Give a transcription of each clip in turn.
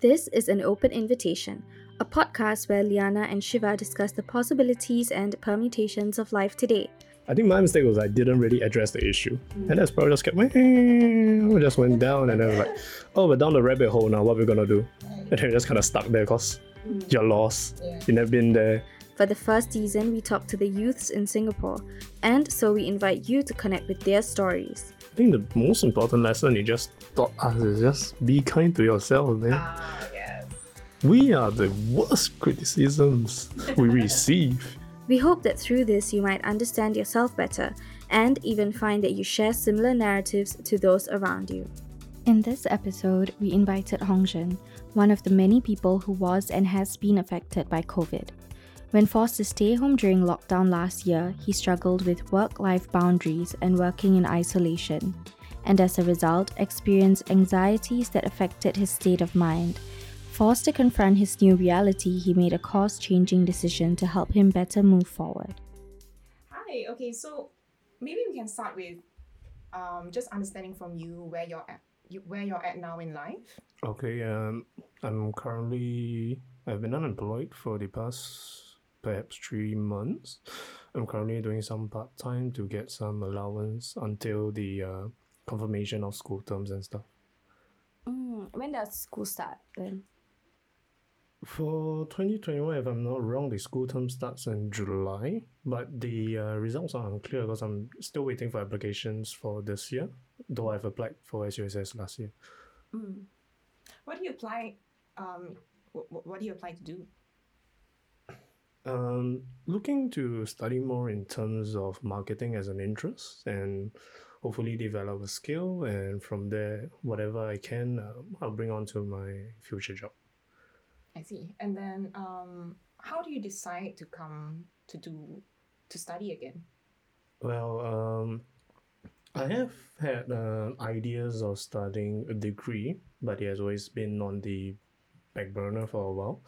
This is an open invitation, a podcast where Liana and Shiva discuss the possibilities and permutations of life today. I think my mistake was I didn't really address the issue. And that's probably just kept "Eh," just went down and then was like, oh, we're down the rabbit hole now, what are we gonna do? And then you're just kind of stuck there because you're lost. You've never been there. For the first season, we talked to the youths in Singapore, and so we invite you to connect with their stories. I think the most important lesson you just taught us is just be kind to yourself, man. Ah, yes. We are the worst criticisms we receive. We hope that through this you might understand yourself better and even find that you share similar narratives to those around you. In this episode, we invited Hongzhen, one of the many people who was and has been affected by COVID. When forced to stay home during lockdown last year, he struggled with work life boundaries and working in isolation, and as a result, experienced anxieties that affected his state of mind. Forced to confront his new reality, he made a course changing decision to help him better move forward. Hi. Okay, so maybe we can start with um, just understanding from you where you're at, you, where you're at now in life. Okay, um, I'm currently, I've been unemployed for the past perhaps three months. I'm currently doing some part time to get some allowance until the uh, confirmation of school terms and stuff. Mm, when does school start then? For 2021, if I'm not wrong, the school term starts in July, but the uh, results are unclear because I'm still waiting for applications for this year, though I've applied for SUSS last year. Mm. What do you apply? Um, what, what do you apply to do? Um, looking to study more in terms of marketing as an interest and hopefully develop a skill, and from there, whatever I can, um, I'll bring on to my future job. I see. And then, um, how do you decide to come to do to study again? Well, um, I have had uh, ideas of studying a degree, but it has always been on the back burner for a while.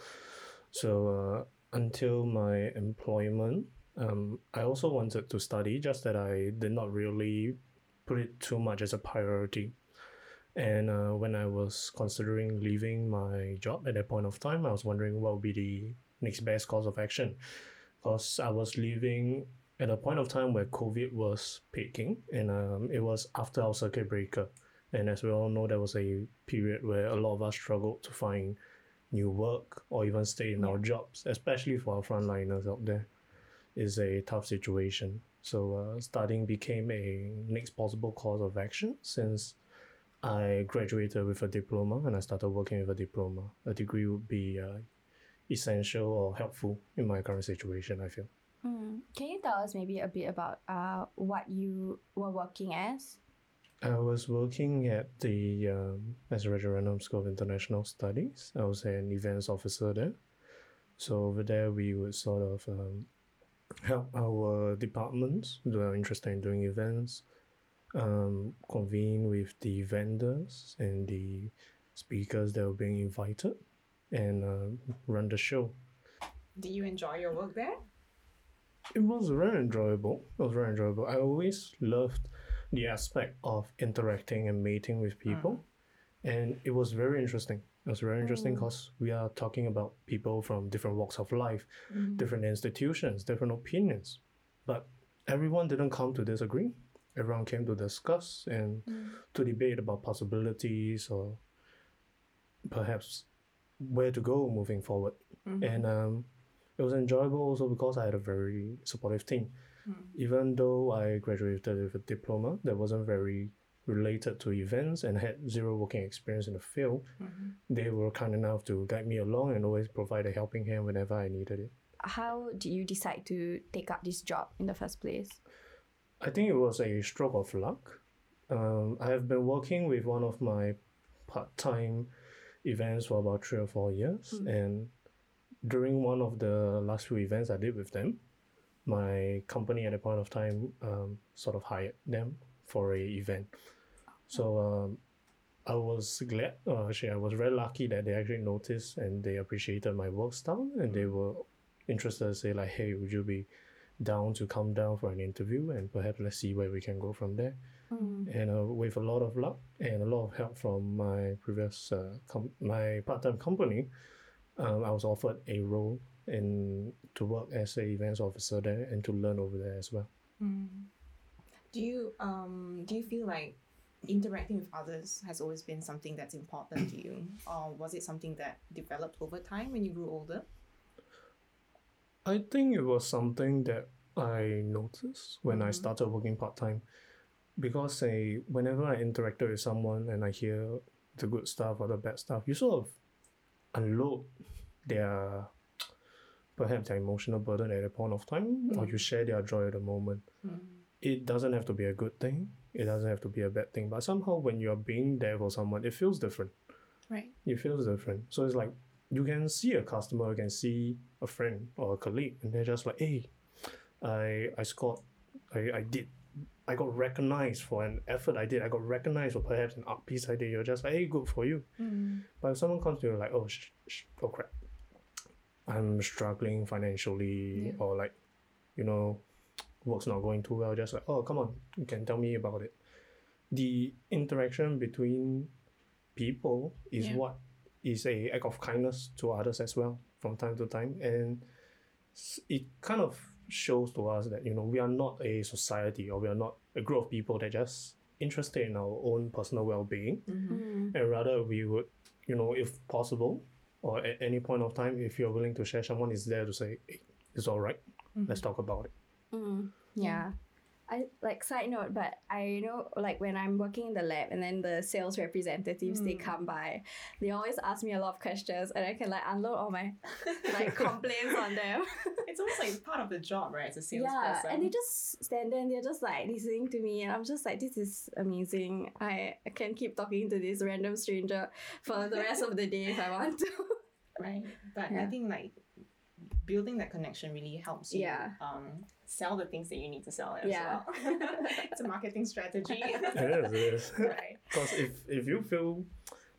So uh, until my employment, um, I also wanted to study, just that I did not really put it too much as a priority. And uh, when I was considering leaving my job at that point of time, I was wondering what would be the next best course of action. Because I was leaving at a point of time where COVID was peaking, and um, it was after our circuit breaker. And as we all know, there was a period where a lot of us struggled to find new work or even stay in our jobs, especially for our frontliners out there, is a tough situation. So uh, studying became a next possible course of action since I graduated with a diploma and I started working with a diploma. A degree would be uh, essential or helpful in my current situation, I feel. Mm. Can you tell us maybe a bit about uh, what you were working as? I was working at the um, S. Rajaratnam School of International Studies. I was an events officer there. So over there, we would sort of um, help our departments who are interested in doing events, um, convene with the vendors and the speakers that were being invited, and uh, run the show. Do you enjoy your work there? It was very enjoyable. It was very enjoyable. I always loved the aspect of interacting and meeting with people. Mm. And it was very interesting. It was very interesting mm. because we are talking about people from different walks of life, mm. different institutions, different opinions. But everyone didn't come to disagree. Everyone came to discuss and to debate about possibilities or perhaps where to go moving forward. Mm-hmm. And um, it was enjoyable also because I had a very supportive team. Hmm. Even though I graduated with a diploma that wasn't very related to events and had zero working experience in the field, hmm. they were kind enough to guide me along and always provide a helping hand whenever I needed it. How did you decide to take up this job in the first place? I think it was a stroke of luck. Um, I have been working with one of my part time events for about three or four years. Hmm. And during one of the last few events I did with them, my company at a point of time um, sort of hired them for a event. So um, I was glad, uh, actually, I was very lucky that they actually noticed and they appreciated my work style and they were interested to say like, hey, would you be down to come down for an interview and perhaps let's see where we can go from there. mm. and uh, with a lot of luck and a lot of help from my previous uh, com- my part-time company, um, I was offered a role in to work as a events officer there and to learn over there as well. Mm. Do you um do you feel like interacting with others has always been something that's important to you, or was it something that developed over time when you grew older? I think it was something that I noticed when mm-hmm. I started working part time, because say whenever I interacted with someone and I hear the good stuff or the bad stuff, you sort of unload their perhaps their emotional burden at a point of time, mm-hmm. or you share their joy at the moment. Mm-hmm. It doesn't have to be a good thing. It doesn't have to be a bad thing. But somehow when you're being there for someone, it feels different. Right. It feels different. So it's like you can see a customer, you can see a friend or a colleague, and they're just like, hey, I I scored, I, I did, I got recognized for an effort I did. I got recognized for perhaps an art piece I did. You're just like, hey, good for you. Mm. But if someone comes to you like, oh, sh- sh- oh crap, I'm struggling financially, yeah. or like, you know, work's not going too well. Just like, oh, come on, you can tell me about it. The interaction between people is yeah. what is a act of kindness to others as well from time to time and it kind of shows to us that you know we are not a society or we are not a group of people that just interested in our own personal well-being mm-hmm. and rather we would you know if possible or at any point of time if you're willing to share someone is there to say hey, it's all right. mm-hmm. let's talk about it mm. yeah I like side note, but I know like when I'm working in the lab and then the sales representatives mm. they come by, they always ask me a lot of questions and I can like unload all my like complaints on them. It's almost like part of the job, right? As a salesperson. Yeah, and they just stand there and they're just like listening to me and I'm just like, this is amazing. I, I can keep talking to this random stranger for the rest of the day if I want to. Right. But yeah. I think like building that connection really helps you yeah. um, sell the things that you need to sell as yeah. well. it's a marketing strategy. it is, it is. Right. Because if, if you feel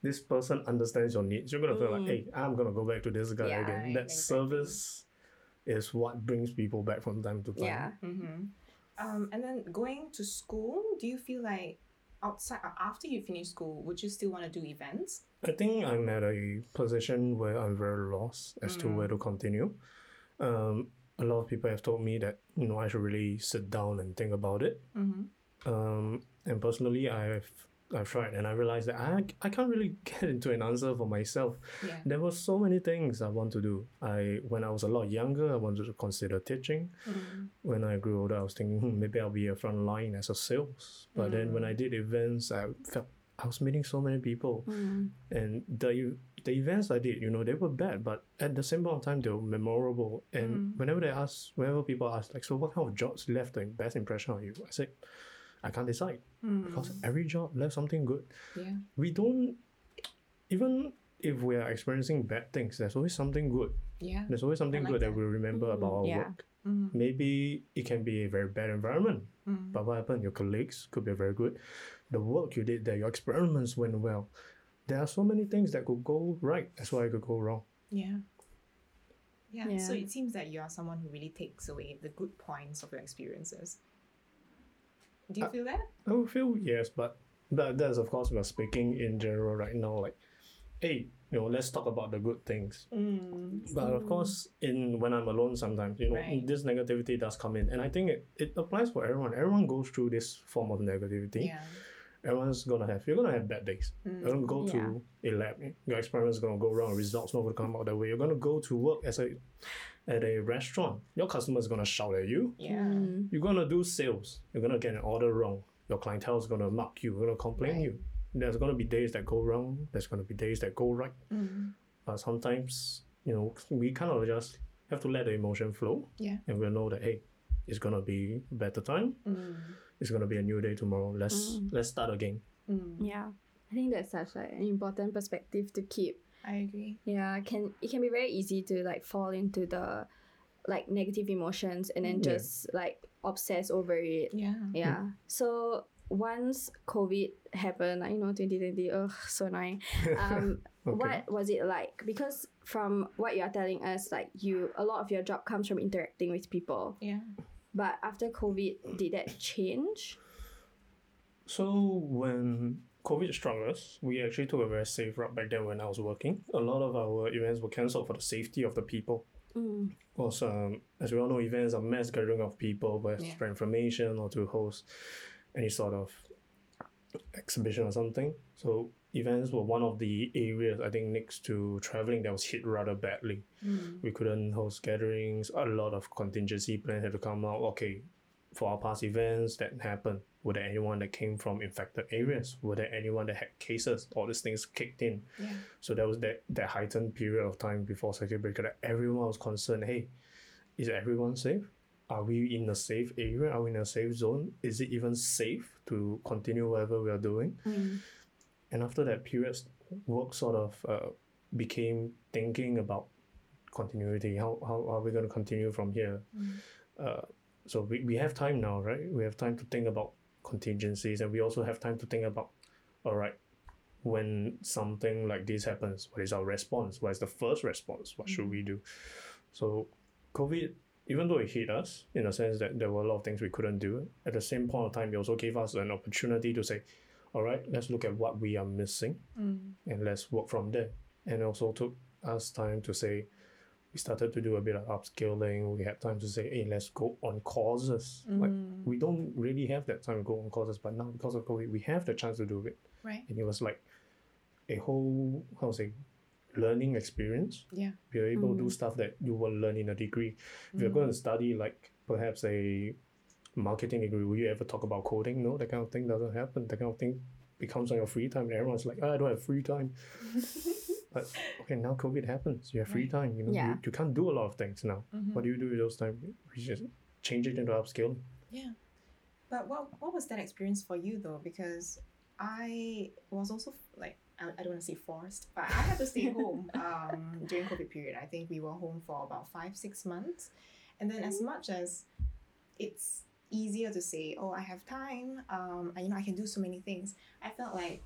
this person understands your needs, you're gonna mm. feel like, mm. hey, I'm gonna go back to this guy yeah, again. Right, that exactly. service is what brings people back from time to time. Yeah. Mm-hmm. Um, and then going to school, do you feel like outside after you finish school, would you still want to do events? I think I'm at a position where I'm very lost as mm. to where to continue. Um, a lot of people have told me that you know I should really sit down and think about it. Mm-hmm. Um, and personally, I've I've tried and I realized that I, I can't really get into an answer for myself. Yeah. There were so many things I want to do. I when I was a lot younger, I wanted to consider teaching. Mm-hmm. When I grew older, I was thinking hmm, maybe I'll be a front line as a sales. But mm-hmm. then when I did events, I felt I was meeting so many people, mm-hmm. and the the events I did, you know, they were bad, but at the same point of time, they were memorable. And mm. whenever they ask, whenever people ask, like, so what kind of jobs left the best impression on you? I said, I can't decide mm. because every job left something good. Yeah. We don't, even if we are experiencing bad things, there's always something good. Yeah. There's always something like good that. that we'll remember mm. about our yeah. work. Mm. Maybe it can be a very bad environment, mm. but what happened? Your colleagues could be very good. The work you did there, your experiments went well there are so many things that could go right as well as could go wrong. Yeah. yeah. Yeah. So it seems that you are someone who really takes away the good points of your experiences. Do you I, feel that? I would feel yes, but that that's of course we're speaking in general right now, like hey, you know, let's talk about the good things. Mm. But of course, in when I'm alone sometimes, you know, right. this negativity does come in. And I think it, it applies for everyone. Everyone goes through this form of negativity. Yeah everyone's gonna have you're gonna have bad days. Mm, you're gonna go yeah. to a lab, your experiments gonna go wrong, results not gonna come out that way. You're gonna go to work as a at a restaurant, your customer's gonna shout at you. Yeah. Mm. You're gonna do sales, you're gonna get an order wrong. Your clientele is gonna mock you, gonna complain right. you. There's gonna be days that go wrong, there's gonna be days that go right. Mm. But sometimes, you know, we kind of just have to let the emotion flow. Yeah. And we'll know that hey, it's gonna be better time. Mm it's gonna be a new day tomorrow. Let's mm. let's start again. Mm. Yeah, I think that's such like an important perspective to keep. I agree. Yeah, can it can be very easy to like fall into the like negative emotions and then just yeah. like obsess over it. Yeah. Yeah. So once COVID happened, like, you know, 2020, ugh, so annoying. Um, okay. What was it like? Because from what you are telling us, like you, a lot of your job comes from interacting with people. Yeah. But after COVID, did that change? So when COVID struck us, we actually took a very safe route back then when I was working. A lot of our events were cancelled for the safety of the people. Mm. Because um, as we all know, events are mass gathering of people, whether Yeah. for information or to host any sort of exhibition or something. So events were one of the areas I think next to traveling that was hit rather badly. Mm. We couldn't host gatherings. A lot of contingency plans had to come out. Okay, for our past events that happened, were there anyone that came from infected areas? Were there anyone that had cases? All these things kicked in. Yeah. So that was that, that heightened period of time before circuit breaker that everyone was concerned, hey, is everyone safe? Are we in a safe area? Are we in a safe zone? Is it even safe to continue whatever we are doing? Mm. And after that period, work sort of uh, became thinking about continuity. How, how are we going to continue from here? Mm. Uh, so we, we have time now, right? We have time to think about contingencies and we also have time to think about, all right, when something like this happens, what is our response? What is the first response? What should we do? So COVID, even though it hit us in a sense that there were a lot of things we couldn't do, at the same point of time, it also gave us an opportunity to say, all right, let's look at what we are missing Mm. and let's work from there. And also took us time to say, we started to do a bit of upskilling. We had time to say, hey, let's go on courses. Like Mm. we don't really have that time to go on courses, but now because of COVID, we have the chance to do it. Right. And it was like a whole, how to say, learning experience. Yeah. You're able to do Mm. stuff that you will learn in a degree. If you're Mm. going to study like perhaps a marketing degree, will you ever talk about coding? No, that kind of thing doesn't happen. That kind of thing becomes on your free time and everyone's like, oh, I don't have free time. but okay, now COVID happens. You have free time. You know, Yeah. you, you can't do a lot of things now. Mhm. What do you do with those time? You just change it into upskill. Yeah. But what what was that experience for you though? Because I was also like I, I don't want to say forced, but I had to stay home um, during COVID period. I think we were home for about five six months, and then as much as it's easier to say, oh, I have time, um, and, you know, I can do so many things. I felt like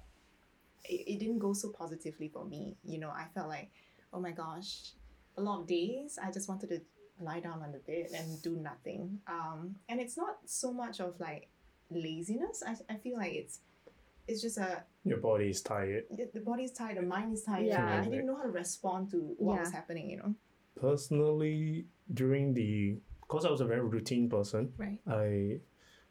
it, it didn't go so positively for me. You know, I felt like, oh my gosh, a lot of days I just wanted to lie down on the bed and do nothing. Um, and it's not so much of like laziness. I, I feel like it's it's just a Your body is tired. the the is tired, the mind is tired. Yeah. I didn't know how to respond to what was happening. You know, Personally, during the because I was a very routine person, right? I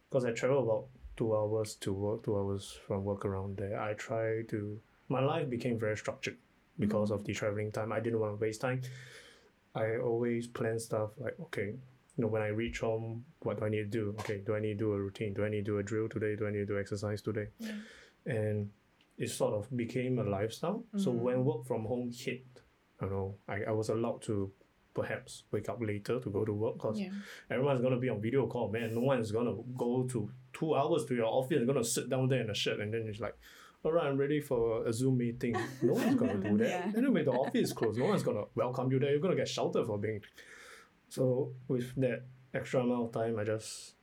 because I travel about two hours to work, two hours from work around there. I try to my life became very structured because of the traveling time. I didn't want to waste time. I always plan stuff like okay, you know, when I reach home, what do I need to do? Okay, do I need to do a routine? Do I need to do a drill today? Do I need to do exercise today? Yeah. And it sort of became a lifestyle. So Mhm. when work from home hit, you know, I, I was allowed to perhaps wake up later to go to work because Yeah. everyone's gonna be on video call, man. No one's gonna go to two hours to your office and gonna sit down there in a shirt and then it's like, all right, I'm ready for a Zoom meeting. No one's gonna do that. Yeah. Anyway, the office is closed. No one's gonna welcome you there. You're gonna get sheltered for being. So with that extra amount of time, I just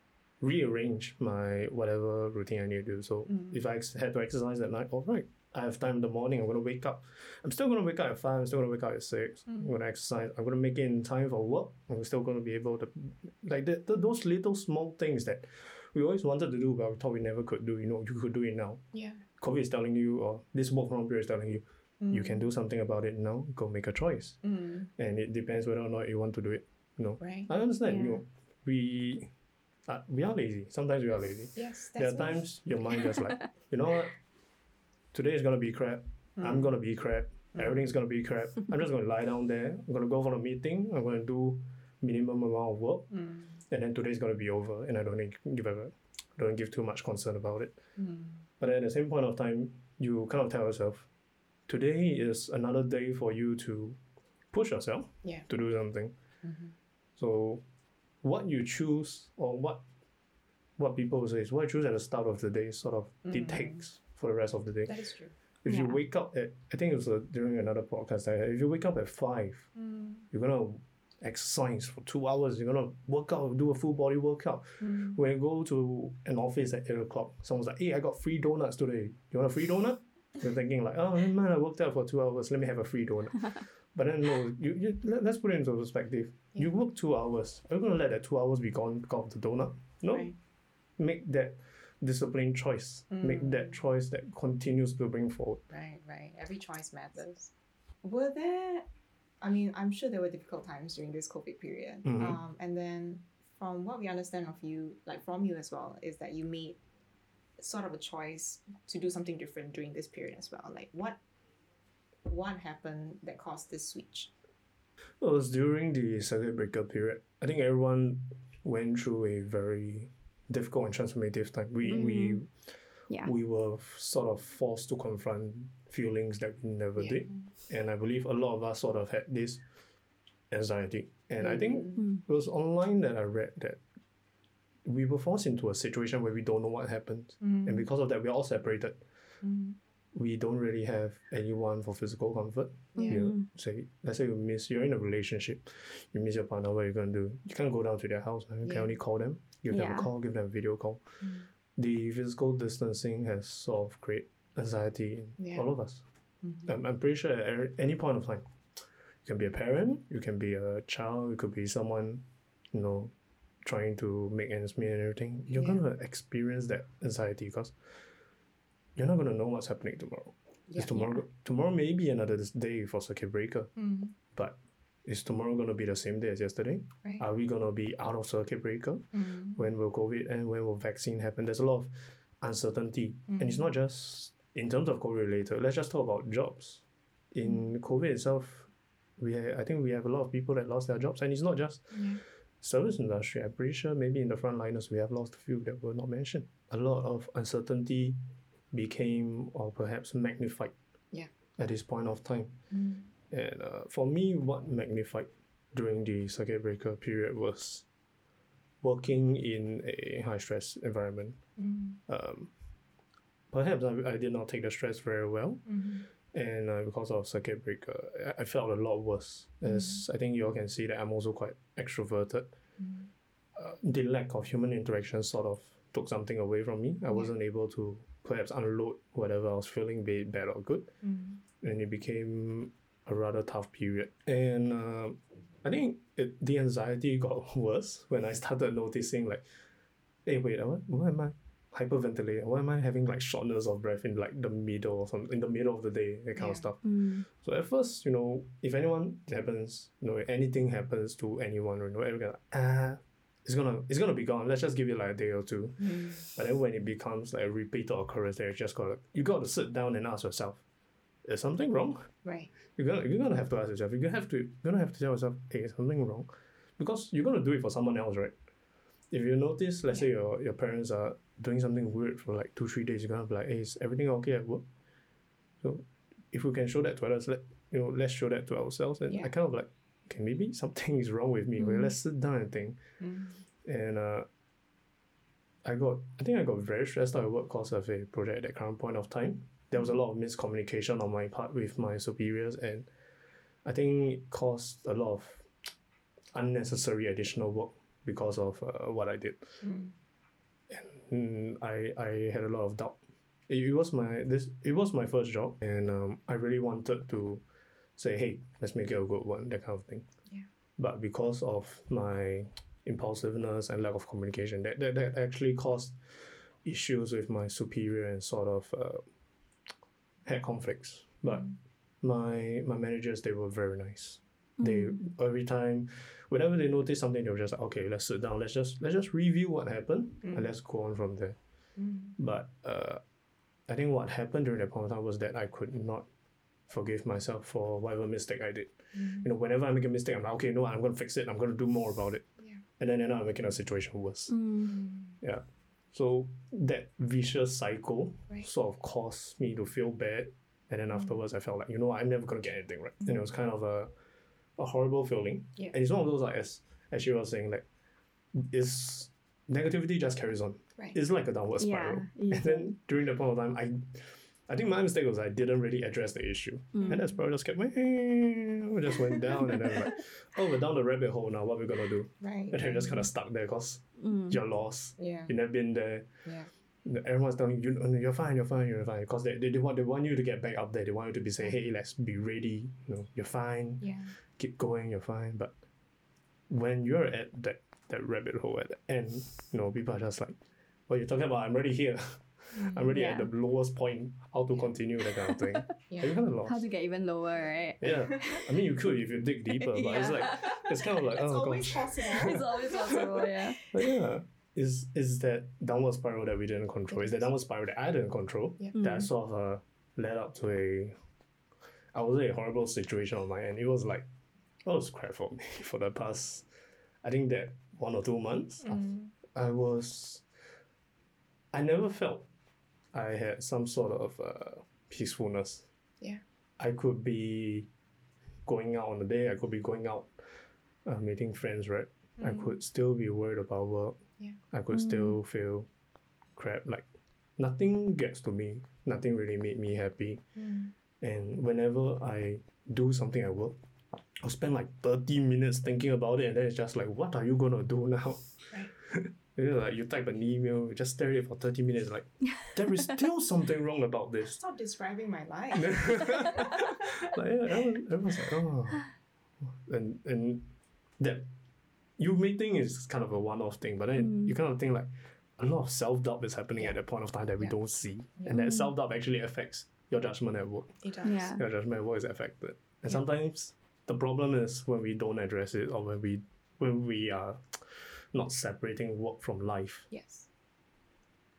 rearrange my whatever routine I need to do. So Mm. if I had to exercise at night, all right. I have time in the morning. I'm gonna wake up. I'm still gonna wake up at five. I'm still gonna wake up at 6 i I'm Mm. gonna exercise. I'm gonna make it in time for work. I'm still gonna be able to, like the, the, those little small things that we always wanted to do, but we thought we never could do. You know, you could do it now. Yeah. COVID is telling you, or this work from period is telling you, you Mm. can do something about it now. Go make a choice, Mm. and it depends whether or not you want to do it. You No, Right. I understand. Yeah. You know, we. Uh, we are lazy. Sometimes we are lazy. Yes. There are times your mind just like, you know what? Today is gonna be crap. I'm Mm. gonna be crap. Mm. Everything's gonna be crap. I'm just gonna lie down there. I'm gonna go for a meeting. I'm gonna do minimum amount of work, Mm. and then today's gonna be over. And I don't give a don't give too much concern about it. Mm. But at the same point of time, you kind of tell yourself, today is another day for you to push yourself Yeah. to do something. Mhm. So, what you choose or what what people say is what you choose at the start of the day sort of Mm. dictates for the rest of the day. That is true. If you wake up at, I think it was uh, during another podcast. I, if you wake up at five, Mm. you're gonna exercise for two hours. You're gonna work out, do a full body workout. Mm. When you go to an office at eight o'clock, someone's like, "Hey, I got free donuts today. You want a free donut?" You're thinking like, "Oh man, I worked out for two hours. Let me have a free donut." but then no, you, you let, us put it into perspective. You work two hours. Are you gonna let that two hours be gone because of the donut? No Right. make that disciplined choice. Make that Mm. choice that continues to bring forward. Right, right. Every choice matters. Were there, I mean, I'm sure there were difficult times during this COVID period. Mhm. Um, and then from what we understand of you, like from you as well, is that you made sort of a choice to do something different during this period as well. Like what, what happened that caused this switch? It was during the circuit breaker period. I think everyone went through a very difficult and transformative time. We we Yeah. we were sort of forced to confront feelings that we never Yeah. did, and I believe a lot of us sort of had this anxiety. And I think Mm. it was online that I read that we were forced into a situation where we don't know what happened, and because of that, we're all separated. Mm. We don't really have anyone for physical comfort. Yeah. You say, let's say you miss, you're in a relationship, you miss your partner. What are you gonna do? You can't go down to their house. You Yeah. can only call them, give them Yeah. a call, give them a video call. Mm. The physical distancing has sort of created anxiety in Yeah. all of us. Mhm. I'm, I'm pretty sure at any point of time, you can be a parent, you can be a child, you could be someone, you know, trying to make ends meet and everything. You're Yeah. gonna experience that anxiety because you're not gonna know what's happening tomorrow. Yeah. Tomorrow tomorrow may be another day for circuit breaker, Mm. but is tomorrow gonna be the same day as yesterday? Right. Are we gonna be out of circuit breaker? Mm. When will COVID and when will vaccine happen? There's a lot of uncertainty, and it's Mhm. not just in terms of COVID related. Let's just talk about jobs. In COVID itself, we ha- I think we have a lot of people that lost their jobs, and it's not just service industry. I'm pretty sure maybe in the frontliners we have lost a few that were not mentioned. A lot of uncertainty became or perhaps magnified. Yeah. At this point of time, Mm. And uh, for me, what magnified during the circuit breaker period was working in a high stress environment. Mm. Um, perhaps I, I did not take the stress very well, Mhm. and uh, because of circuit breaker, I, I felt a lot worse. As I think you all can see that I'm also quite extroverted. Mm. Uh, the lack of human interaction sort of took something away from me. I wasn't able to perhaps unload whatever I was feeling, be it bad or good Mm. and it became a rather tough period. And um I think it, the anxiety got worse when I started noticing like, hey, wait, what, why am I hyperventilating? Why am I having like shortness of breath in like the middle or some in the middle of the day, that kind Yeah. of stuff. Mm. So at first, you know, if anyone happens, you know, anything happens to anyone, you know, everyone ah, it's gonna it's gonna be gone. Let's just give it like a day or two. Mm. But then when it becomes like a repeated occurrence, then you just gotta you gotta sit down and ask yourself, is something wrong? Right. You're gonna you're gonna have to ask yourself. You're gonna have to you're gonna have to tell yourself, hey, is something wrong? Because you're gonna do it for someone else, right? If you notice, let's say your your parents are doing something weird for like two, three days, you're gonna be like, hey, is everything okay at work? So if we can show that to others, let you know, let's show that to ourselves. And Yeah. I kind of like, okay, maybe something is wrong with me. Okay, Mm. let's sit down and think. Mm. And uh I got I think I got very stressed out at work because of a project at that current point of time. There was a lot of miscommunication on my part with my superiors and I think it caused a lot of unnecessary additional work because of uh, what I did. Mm. Mm, I I had a lot of doubt. It, it was my this it was my first job and um, I really wanted to say hey let's make it a good one that kind of thing. Yeah. But because of my impulsiveness and lack of communication, that that, that actually caused issues with my superior and sort of uh, had conflicts. But my my managers they were very nice. They every time, whenever they notice something, they were just like, okay, let's sit down, let's just let's just review what happened Mm. and let's go on from there. Mm. But uh, I think what happened during that point of time was that I could not forgive myself for whatever mistake I did. Mm. You know, whenever I make a mistake, I'm like, okay, no, I'm gonna fix it. I'm gonna do more about it. Yeah. And then end up making a situation worse. Mm. Mm. So that vicious cycle Right. sort of caused me to feel bad. And then afterwards, I felt like, you know, I'm never gonna get anything right. And it was kind of a, a horrible feeling. Yeah. And it's one of those like as as she was saying, like, is negativity just carries on. Right. It's like a downward spiral. easy. And then during that point of time, I I think my mistake was I didn't really address the issue. Mm. And that's probably just kept me. we just went down and then like, oh we're down the rabbit hole now, what are we gonna do? Right. And then you're just kinda stuck there because Mm. you're lost. Yeah. You've never been there. Yeah. Everyone's telling you, "Oh, you're fine, you're fine, you're fine. Because they, they, they, want, they want you to get back up there. They want you to be saying, hey, let's be ready. You know, you're fine. Yeah. Keep going, you're fine. But when you're at that, that rabbit hole at the end, you know, people are just like, what are you're talking about, I'm already here. I'm already at the lowest point. How to continue that kind of thing. Yeah. Are you kind of lost? How to get even lower, right? yeah, I mean you could if you dig deeper, but it's like it's kind of like It's oh always gosh. possible. it's always possible, yeah. But yeah, is is that downward spiral that we didn't control? Is that downward spiral that I didn't control? Yeah. That sort of uh, led up to a, I was say a horrible situation on my end. It was like, it was crap for me for the past, I think that one or two months. Mm. I was, I never felt I had some sort of uh, peacefulness. Yeah. I could be going out on the day. I could be going out, uh, meeting friends. Right. I could still be worried about work. Yeah. I could still feel crap. Like nothing gets to me. Nothing really made me happy. Mm. And whenever I do something at work, I'll spend like 30 minutes thinking about it and then it's just like, what are you gonna do now? Right. you know, like you type an email, you just stare at it for 30 minutes, like, there is still something wrong about this. Stop describing my life. like, yeah, everyone's like, oh. And, and that, you may think it's kind of a one off thing, but then you mm. kind of think like, a lot of self doubt is happening at that point of time that we Yeah. don't see. And that mm. self doubt actually affects your judgment at work. It does. Yeah. Your judgment at work is affected. And Yeah. sometimes the problem is when we don't address it or when we when we are not separating work from life, Yes.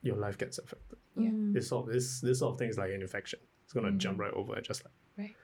your life gets affected. Yeah. Mm. This sort of this this sort of thing is like an infection. It's gonna jump mm. right over and just like Right.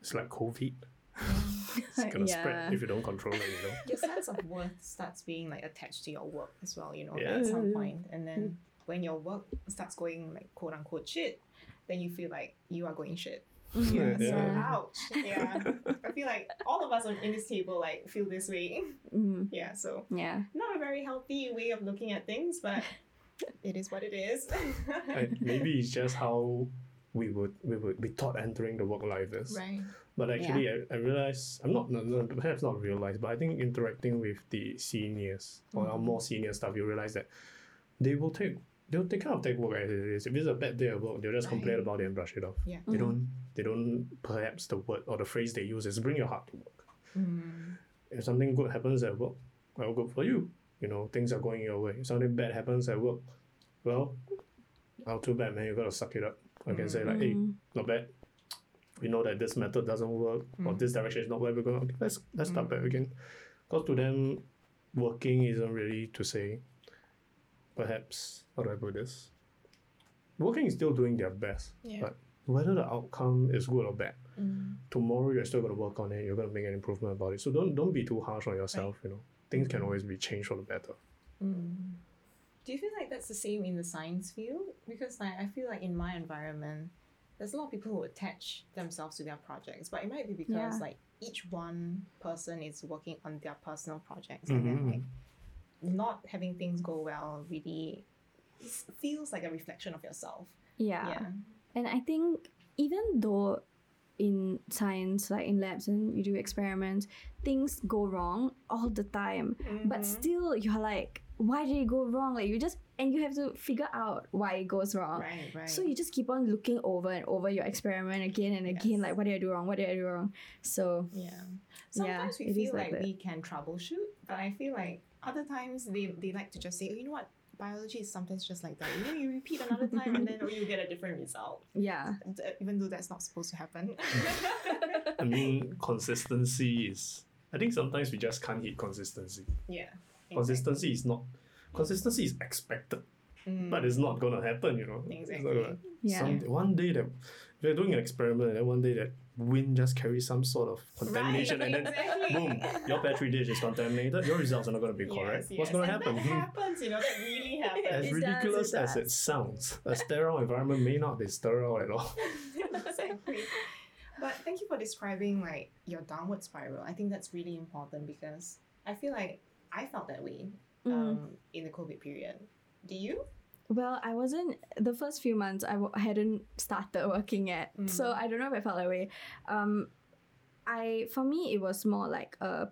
it's like COVID. It's gonna Yeah. spread if you don't control it, you know. Your sense of worth starts being like attached to your work as well, you know, Yeah, at some mm. And then mm. when your work starts going like quote unquote shit, then you feel like you are going shit. Yeah. So Yeah. ouch. Yeah. I feel like all of us on in this table like feel this way. Mm. Yeah. So Yeah. not a very healthy way of looking at things, but it is what it is. And maybe it's just how we would we would be taught entering the work life is. right. But actually, I, I realize I'm not no, no, perhaps not realize, but I think interacting with the seniors or our more senior staff, you realize that they will take they'll they kind of take work as it is. If it's a bad day at work, they'll just complain about it and brush it off. Yeah. They don't they don't perhaps the word or the phrase they use is bring your heart to work. Mm. If something good happens at work, well good for you. You know, things are going your way. If something bad happens at work, well, oh too bad man, you gotta suck it up. I can say like, hey, Mm. not bad. We know that this method doesn't work or this direction is not where we're going. Okay, let's let's start back again. Because to them, working isn't really to say. Perhaps how do I put this? Working is still doing their best, Yeah. but whether the outcome is good or bad, Mm. tomorrow you're still gonna work on it. You're gonna make an improvement about it. So don't don't be too harsh on yourself. You know, things can always be changed for the better. Mm. Do you feel like that's the same in the science field? Because like I feel like in my environment, there's a lot of people who attach themselves to their projects, but it might be because Yeah. like each one person is working on their personal projects, and then like not having things go well really feels like a reflection of yourself. Yeah. Yeah. And I think even though in science, like in labs and you do experiments, things go wrong all the time. But Mhm. still you're like, why did it go wrong? Like you just and you have to figure out why it goes wrong. Right. Right. So you just keep on looking over and over your experiment again and again, Yes. like what did I do wrong? What did I do wrong? So Yeah. Yeah, we it is feel like like, we can troubleshoot, but I feel like other times they, they like to just say, oh, you know what, biology is sometimes just like that. You know, you repeat another time and then oh, you get a different result, yeah. Uh, even though that's not supposed to happen. I mean, consistency is. I think sometimes we just can't hit consistency. yeah. Consistency is not. Consistency is expected, Mm, but it's not gonna happen. You know. Exactly. gonna- Yeah. Some, one day that if you're doing an experiment, and then one day that wind just carries some sort of contamination, right, and then boom, your petri dish is contaminated. Your results are not going to be correct. Yes, What's going to And happen? That happens, you know, that really happens. As It does, ridiculous it as it sounds, a sterile environment may not be sterile at all. exactly. But thank you for describing like your downward spiral. I think that's really important because I feel like I felt that way Mm. um, in the COVID period. Do you? Well, I wasn't the first few months. I w- hadn't started working yet, so I don't know if I felt that way. Um, I for me it was more like a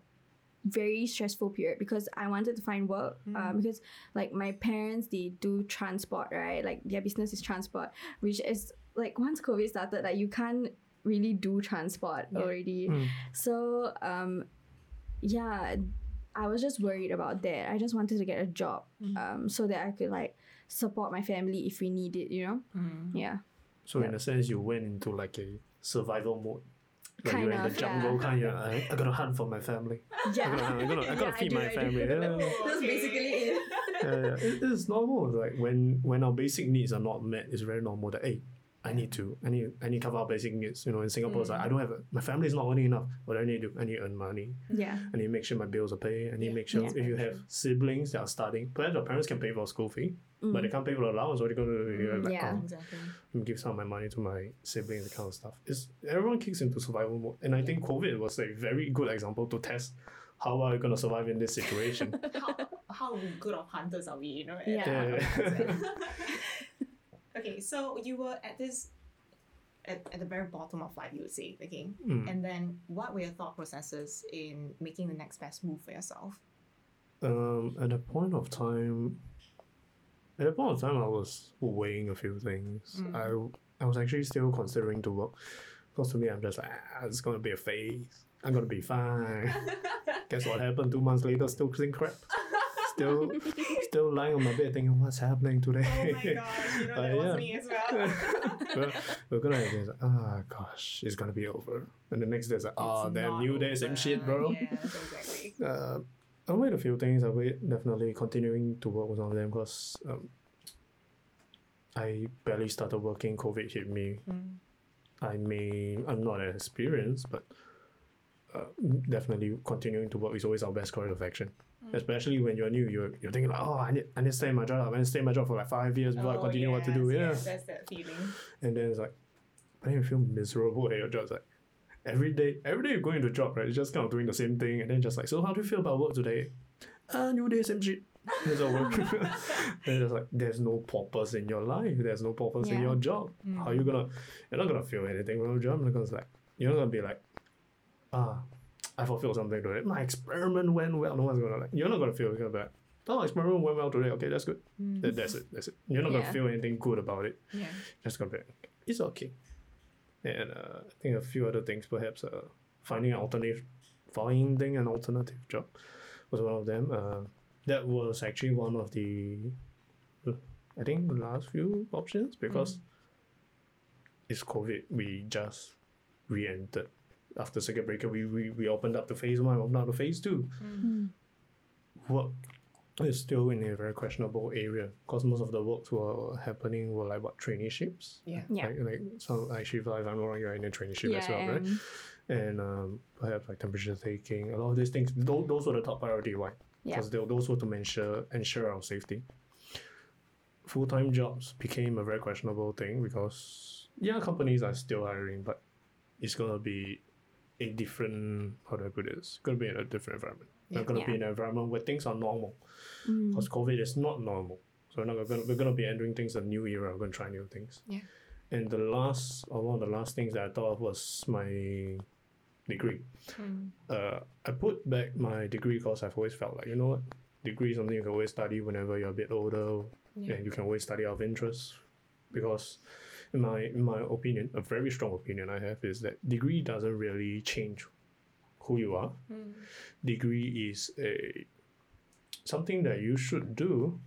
very stressful period because I wanted to find work. Um, because like my parents they do transport right, like their business is transport, which is like once COVID started, like you can't really do transport Yeah. already. Mm. So um, yeah, I was just worried about that. I just wanted to get a job, um, so that I could like support my family if we need it, you know? Mm. Yeah. So in a sense, you went into like a survival mode. Like Kind you're in the jungle, yeah. kind of. I, I gotta hunt for my family. Yeah, I gotta, I gotta, I gotta Yeah, I feed do, my family. Yeah, yeah, yeah. That's basically it. yeah, yeah. It, it's normal. Like when when our basic needs are not met, it's very normal that hey, I need to, I need, I need to cover our basic needs. You know, in Singapore, it's like I don't have, a, my family is not earning enough. What do I need to do? I need to earn money. Yeah. I need to make sure my bills are paid. I need to Yeah, make sure yeah. if you have siblings that are studying, perhaps your parents can pay for school fee, but they can't pay for the allowance. What are you gonna do? You're like, Mm. Yeah. oh, Exactly. give some of my money to my siblings, that kind of stuff. It's everyone kicks into survival mode, and I think COVID was a very good example to test how are you gonna survive in this situation. how, how good of hunters are we, you know? at Yeah. okay, so you were at this at, at the very bottom of life, you would say, okay? Mm. And then what were your thought processes in making the next best move for yourself? Um, at a point of time, at a point of time, I was weighing a few things. Mm. I I was actually still considering to work, because to me, I'm just like, ah, it's gonna be a phase. I'm gonna be fine. Guess what happened? Two months later, still clean crap. Still, still lying on my bed thinking, what's happening today? Oh my gosh, you know, Uh, that was yeah. me as well. we're, we're gonna have this, ah, gosh, it's gonna be over. And the next day, it's like, oh, It's damn, new day, same shit, bro. Yes, exactly. Uh, I weighed a few things. I weighed definitely continuing to work with one of them because um, I barely started working. COVID hit me. Mm. I may I'm not as experienced, but uh, definitely continuing to work is always our best course of action. Mm. Especially when you're new, you're, you're thinking like, oh, I need I need to stay in my job. I need to stay in my job for like five years before I Oh, continue what to do. yes, Yeah, yes, that's that feeling. and then it's like, but then you feel miserable at your job. It's like every day, every day you go into job, right? You're just kind of doing the same thing, and then just like, so how do you feel about work today? Ah, new day, same shit. It's all work. then it's like there's no purpose in your life. There's no purpose in your job. How you gonna? You're not gonna feel anything from your job because like you're not gonna be like, ah, I fulfilled something today. My experiment went well. No one's gonna like. You're not gonna feel. You're gonna like, oh, experiment went well today. Okay, that's good. That, that's it. That's it. You're not Yeah. gonna feel anything good about it Yeah. just gonna be like, it's okay. And uh, I think a few other things, perhaps uh, finding an alternative, finding an alternative job was one of them. Uh, that was actually one of the, I think, the last few options because it's COVID. We just re-entered after circuit breaker. We, we we opened up to phase one, opened up to phase two. Work is still in a very questionable area because most of the works were happening were like what traineeships. Yeah. Yeah. Like, like some like Shiva, if I'm not wrong, you're in a traineeship yeah. as well, right? and- And um, perhaps like temperature taking, a lot of these things. Those, those were the top priority, why? Yeah. Because those were to ensure ensure our safety. Full time jobs became a very questionable thing because yeah, companies are still hiring, but it's gonna be a different how do I put this? It's gonna be in a different environment. Yeah. It's gonna be in an environment where things are normal. Mm. Because COVID is not normal. So we're gonna we're gonna be entering things a new era, we're gonna try new things. Yeah. And the last or one of the last things that I thought of was my degree. Mm. Uh I put back my degree because I've always felt like, you know what? Degree is something you can always study whenever you're a bit older Yeah. and you can always study out of interest. Because in my in my opinion, a very strong opinion I have is that degree doesn't really change who you are. Mm. Degree is a something that you should do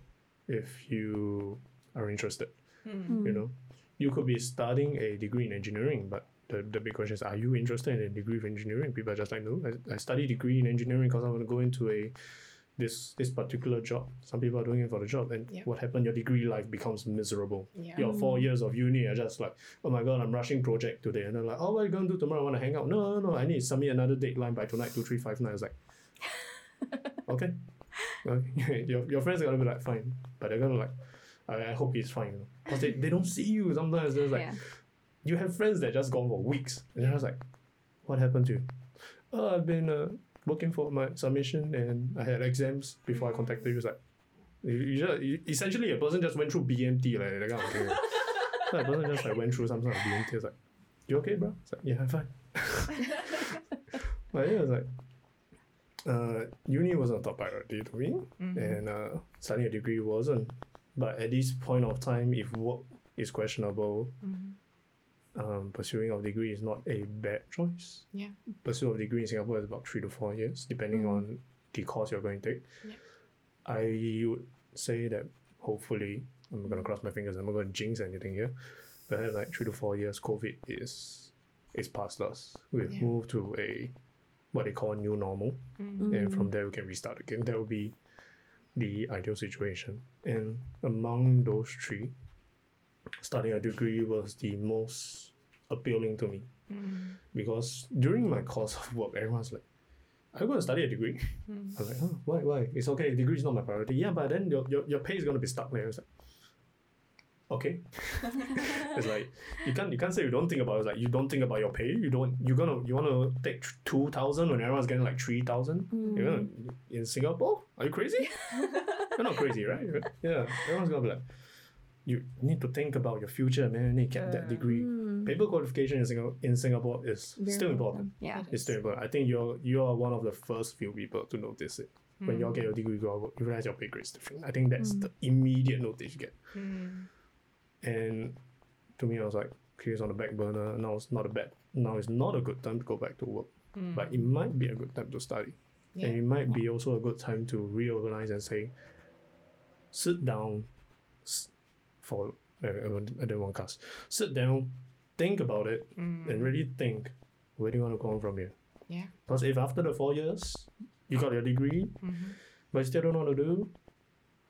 if you are interested. Mm. You know, you could be studying a degree in engineering, but the, the big question is, are you interested in a degree of engineering? People are just like, no, I, I study degree in engineering because I want to go into a this this particular job. Some people are doing it for the job, and Yeah. what happened? Your degree life becomes miserable. Yeah. Your four years of uni are just like, oh my god, I'm rushing project today, and they're like, oh, what are you gonna do tomorrow? I want to hang out. No, no, no, I need to submit another deadline by tonight, two, three, five, nine. I was like, okay, okay. your your friends are gonna be like, fine, but they're gonna like, I, I hope he's fine, because they, they don't see you. Sometimes there's like, yeah. you have friends that just gone for weeks, and they're just like, what happened to you? Oh, I've been uh, working for my submission, and I had exams before I contacted you. It's like, you, you just, you, essentially, a person just went through BMT, like that kind of thing. so a person just like went through some sort of BMT. It's like, you okay, bro? It's like, yeah, I'm fine. but yeah, it's like, uh, uni wasn't a top priority to me, Mhm. and uh, studying a degree wasn't. But at this point of time, if work is questionable, Mhm. Um, pursuing of degree is not a bad choice. Yeah. Pursuit of degree in Singapore is about three to four years, depending Mm. on the course you're going to take. Yeah. I would say that hopefully I'm gonna cross my fingers. I'm not gonna jinx anything here. But like three to four years, COVID is is past us. We've Yeah. moved to a what they call new normal, and from there we can restart again. That would be the ideal situation. And among those three, studying a degree was the most appealing to me mm. because during my course of work, everyone's like, "I'm going to study a degree." Mm. I'm like, "Oh, why? Why? It's okay. Degree is not my priority." Yeah, but then your your, your pay is going to be stuck there. It's like, okay. it's like you can't you can't say you don't think about it. It's like you don't think about your pay. You don't you're gonna you want to take two thousand when everyone's getting like three thousand. Mm. You're gonna in Singapore? Are you crazy? You're not crazy, right? Yeah, everyone's gonna be like, you need to think about your future, man. You need to get that degree. Paper qualification in Singapore in Singapore is still important. Yeah. It's still important. I think you're you are one of the first few people to notice it. When you all get your degree, you realize your pay grade is different. I think that's the immediate notice you get. And to me, I was like, okay, it's on the back burner. Now it's not a bad. Now it's not a good time to go back to work, but it might be a good time to study, and it might be also a good time to reorganize and say, sit down, for uh, I don't want cast. Sit down, think about it, and really think where do you want to go on from here. Yeah. Because if after the four years you got your degree, but you still don't know what to do,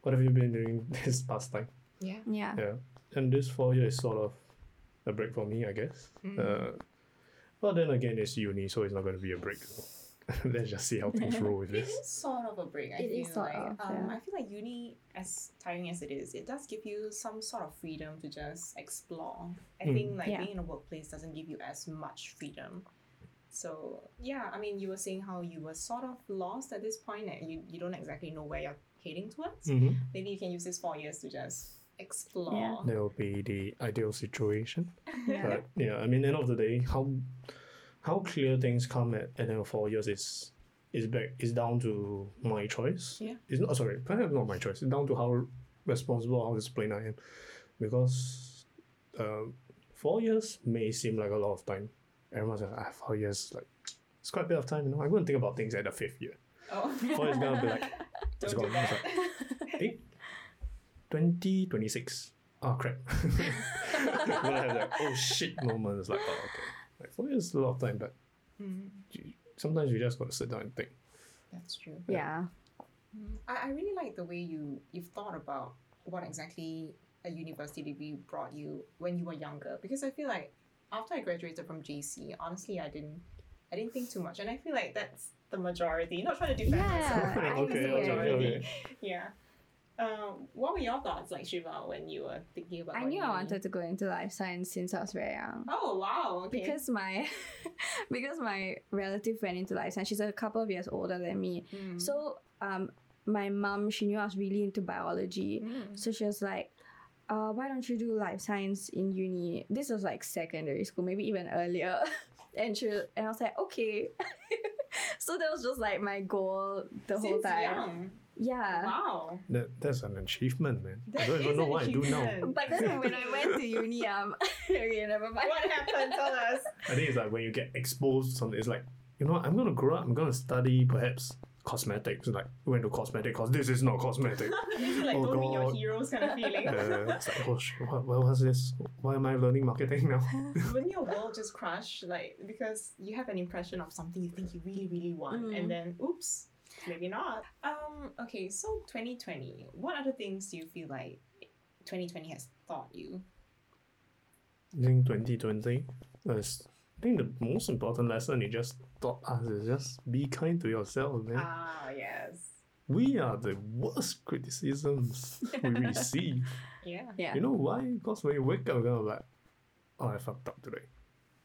what have you been doing this past time? Yeah. Yeah. Yeah, and this four years is sort of a break for me, I guess. Uh, but then again, it's uni, so it's not going to be a break. Let's just see how things roll with this. It is sort of a break. I It feel is sort like. of, um, yeah. I feel like uni, as tiring as it is, it does give you some sort of freedom to just explore. I Mm. think like Yeah. being in a workplace doesn't give you as much freedom. So yeah, I mean, you were saying how you were sort of lost at this point, and you you don't exactly know where you're heading towards. Mm-hmm. Maybe you can use this four years to just explore. Yeah. That will be the ideal situation. Yeah. But yeah, I mean, end of the day, how how clear things come at at the end of four years is is back is down to my choice. Yeah. It's not sorry, perhaps not my choice. It's down to how responsible, how disciplined I am, because um, four years may seem like a lot of time. Everyone's like, ah, four years, like it's quite a bit of time. You know, I'm going to think about things at the fifth year. Oh, Four years gonna be like, it's don't do gone. It's that. like, eh, 2026. Oh crap. We're gonna have that oh shit moment. It's like, oh okay. Like four years is a lot of time, but Mm, you, sometimes you just gotta sit down and think. that's true. Yeah. Mm, I, I really like the way you you've thought about what exactly a university degree brought you when you were younger because I feel like after I graduated from JC, honestly I didn't I didn't think too much and I feel like that's the majority. Not trying to defend myself, but I think okay, it's the okay, majority. okay. Yeah. Um, what were your thoughts like Shiva when you were thinking about I knew I wanted to go into life science since I was very young. Oh wow, okay. Because my because my relative went into life science. She's a couple of years older than me. Mm. So um my mom, she knew I was really into biology. Mm. So she was like, uh, why don't you do life science in uni? This was like secondary school, maybe even earlier. and she and I was like, okay. so that was just like my goal the whole Since time. young. Yeah. Wow. That that's an achievement, man. I don't even know what I do now. But then when I went to uni, um, okay, never mind. What happened? Tell us. I think it's like when you get exposed to something, it's like, you know what, I'm gonna grow up, I'm gonna study perhaps cosmetics. Like went to cosmetic because this is not cosmetic. It's like Oh, don't meet your God. heroes kind of feeling. uh, it's like, oh shit, what, what was this? Why am I learning marketing now? Wouldn't your world just crush? Like because you have an impression of something you think you really, really want, Mm. and then oops, maybe not. Um. Okay. So 2020. What other things do you feel like 2020 has taught you? I think 2020 is, I think the most important lesson it just taught us is just be kind to yourself, man. Ah, yes. We are the worst criticisms we receive. Yeah. Yeah. You know why? Because when you wake up, you're like, oh, I fucked up today.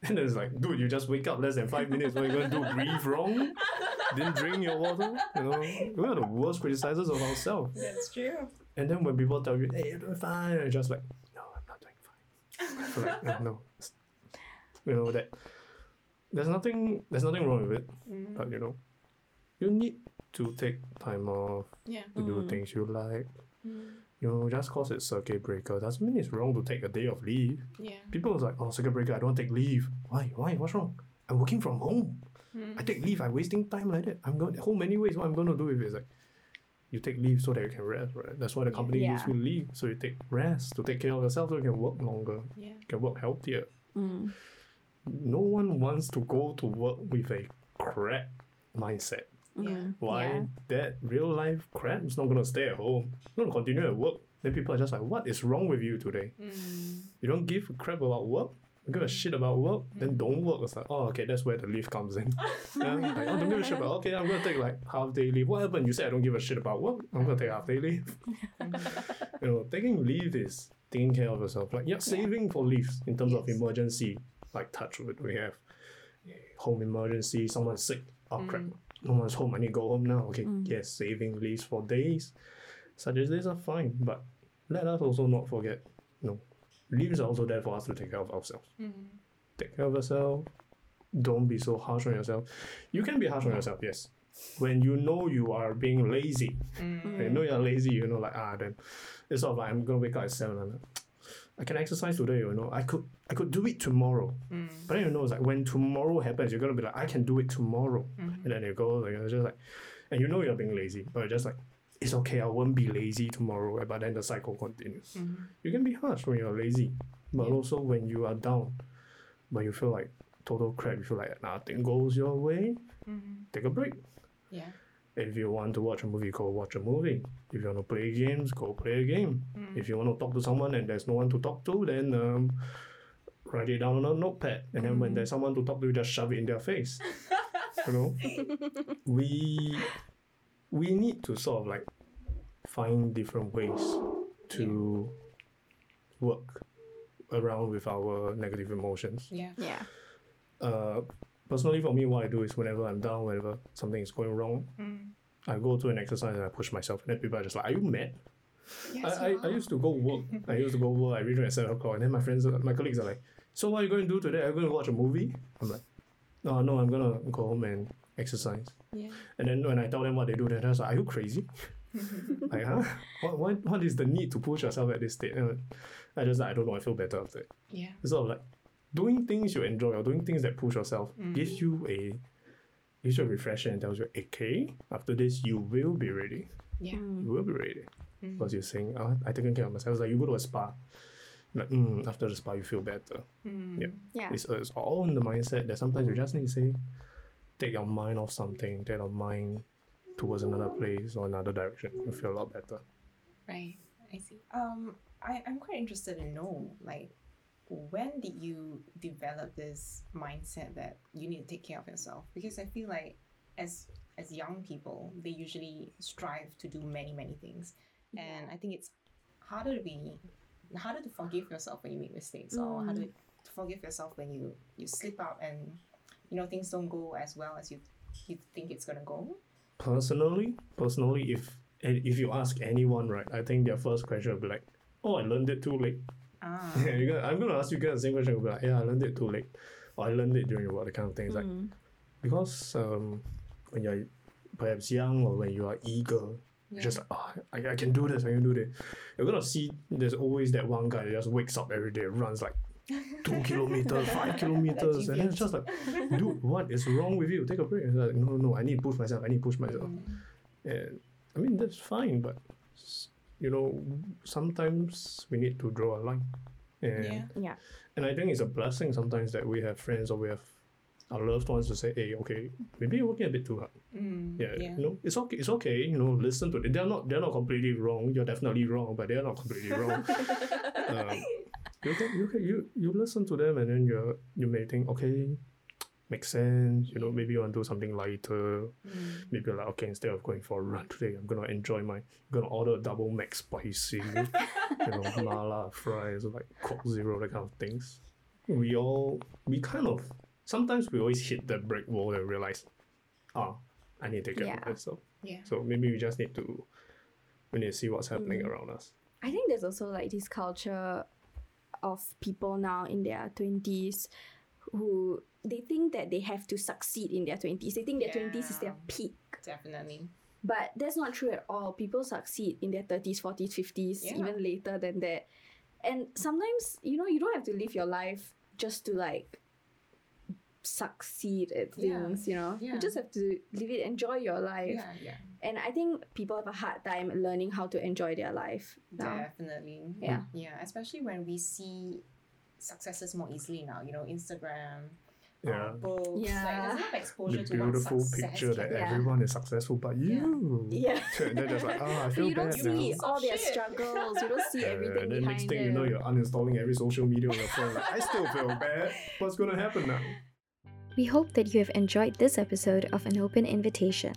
And then it's like, dude, you just wake up less than five minutes. What are you gonna do? Breathe wrong? Didn't drink your water? You know, we are the worst criticizers of ourselves. That's true. And then when people tell you, hey, you're doing fine, you're just like, no, I'm not doing fine. I like, no, no. You know, that there's nothing there's nothing wrong with it. Mm. But you know, you need to take time off Yeah. to do Mm. things you like. Mm. You know, just cause it's circuit breaker doesn't mean it's wrong to take a day of leave. Yeah. People was like, oh, circuit breaker, I don't take leave. Why? Why? What's wrong? I'm working from home. Mm. I take leave. I'm wasting time like that. I'm going home anyways. What I'm going to do with it is like, you take leave so that you can rest, right? That's why the company Yeah. gives you leave. So you take rest to take care of yourself so you can work longer, Yeah. you can work healthier. Mm. No one wants to go to work with a crap mindset. Yeah. Why Yeah. that real life crap is not gonna stay at home. It's gonna continue at work. Then people are just like, what is wrong with you today? Mm. You don't give a crap about work. You give a shit about work, then don't work. It's like, oh, okay, that's where the leave comes in. yeah, like, oh, don't give a shit about. Okay, I'm gonna take like half day leave. What happened? You said I don't give a shit about work. I'm gonna take half day leave. you know, taking leave is taking care of yourself. Like, yeah, saving for leaves in terms of emergency. Like, touch wood, we have home emergency. Someone's sick. Oh crap! Mm. No one's home. I need to go home now. Okay, yes, saving leaves for days. Such as these are fine, but let us also not forget. No, leaves are also there for us to take care of ourselves. Mm. Take care of yourself. Don't be so harsh on yourself. You can be harsh on yourself, yes. When you know you are being lazy, Mm. when you know you're lazy, you know, like ah, then it's sort of like I'm gonna wake up at seven. I'm I can exercise today, you know. I could I could do it tomorrow. Mm. But then you know, it's like when tomorrow happens, you're gonna be like, I can do it tomorrow, Mhm. and then you go, like, just like, and you know you're being lazy, but you're just like, it's okay, I won't be lazy tomorrow. But then the cycle continues. Mhm. You can be harsh when you're lazy, but Yeah. also when you are down, when you feel like total crap, you feel like nothing goes your way, Mhm. take a break. Yeah. If you want to watch a movie, go watch a movie. If you want to play games, go play a game. Mm. If you want to talk to someone and there's no one to talk to, then um, write it down on a notepad. And then when Mm. there's someone to talk to, you just shove it in their face. you know, we we need to sort of like find different ways to work around with our negative emotions. Yeah. Yeah. Uh, personally, for me, what I do is whenever I'm down, whenever something is going wrong, Mm. I go to an exercise and I push myself. And then people are just like, "Are you mad?" Yes, I, I, I used to go work. I used to go work. I reach home at seven o'clock, and then my friends, my colleagues are like, "So what are you going to do today? Are you going to watch a movie?" I'm like, "No, no, I'm gonna go home and exercise." Yeah. And then when I tell them what they do, they're just like, "Are you crazy?" like, huh? What, what, what is the need to push yourself at this state? And I just, I don't know. I feel better after it. Yeah. It's sort of like doing things you enjoy or doing things that push yourself Mm. gives you a gives you a refresher and tells you, okay, after this you will be ready. Yeah. You will be ready. Mm. Because you're saying, oh, I taken care of myself. It's like you go to a spa. Like, mm, after the spa, you feel better. Mm. Yeah. Yeah. It's, it's all in the mindset that sometimes you just need to say, take your mind off something, take your mind towards another place or another direction. You feel a lot better. Right. I see. Um, I, I'm quite interested to know, like, when did you develop this mindset that you need to take care of yourself? Because I feel like as as young people, they usually strive to do many, many things. And I think it's harder to be harder to forgive yourself when you make mistakes or harder to forgive yourself when you, you slip up and you know things don't go as well as you you think it's gonna go. Personally, personally, if if you ask anyone, right, I think their first question will be like, "Oh, I learned it too late." Ah. Yeah, you're gonna, I'm gonna ask you guys the same question. You'll be like, "Yeah, I learned it too late," or "I learned it during work." The kind of things like Mm. because um, when you're perhaps young or when you are eager, yeah. just like, oh, I, I can do this, I can do this. You're gonna see there's always that one guy that just wakes up every day, runs like two kilometers, five kilometers, and then it's just like, dude, what is wrong with you? Take a break. It's like, no, no, no, I need to push myself, I need to push myself. Mm. And I mean, that's fine, but you know, sometimes we need to draw a line. And, Yeah. Yeah. and I think it's a blessing sometimes that we have friends or we have our loved ones to say, hey, okay, maybe you're working a bit too hard. Mm. Yeah, Yeah. you know, it's okay. It's okay. You know, listen to it. They're not. They're not completely wrong. You're definitely wrong, but they're not completely wrong. um, you can, you can, you you listen to them, and then you you may think, okay, makes sense. You know, maybe you want to do something lighter. Mm. Maybe like, okay, instead of going for a run today, I'm gonna enjoy my. I'm gonna order a double McSpicy. you know, mala fries like Coke Zero, that kind of things. We all we kind of sometimes we always hit the brick wall and realize, ah, I need to take care Yeah. of myself. Yeah. So maybe we just need to we need to see what's happening Mm. around us. I think there's also like this culture of people now in their 20s who they think that they have to succeed in their 20s. They think their 20s is their peak. Definitely. But that's not true at all. People succeed in their 30s, 40s, 50s, Yeah. even later than that. And sometimes, you know, you don't have to live your life just to like succeed at things, yeah. you know. Yeah. You just have to live it, enjoy your life. Yeah, yeah. And I think people have a hard time learning how to enjoy their life. Now. Definitely. Yeah. Yeah, especially when we see successes more easily now, you know, Instagram, yeah. Uh, books. Yeah. Like, exposure the beautiful picture that yeah. everyone is successful, but you. Yeah. and then just like, oh, I feel you don't bad see now. all their struggles. You don't see everything And then next thing it. you know, you're uninstalling every social media on your phone. Like, I still feel bad. What's gonna happen now? We hope that you have enjoyed this episode of An Open Invitation.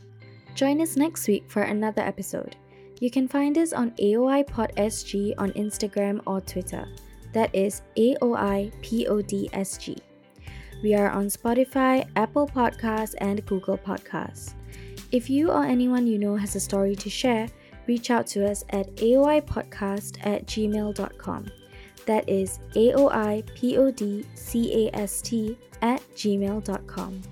Join us next week for another episode. You can find us on AOI Pod SG on Instagram or Twitter. That is AOI PODSG. We are on Spotify, Apple Podcasts, and Google Podcasts. If you or anyone you know has a story to share, reach out to us at aoipodcast at gmail.com. That is AOIPODCAST at gmail.com.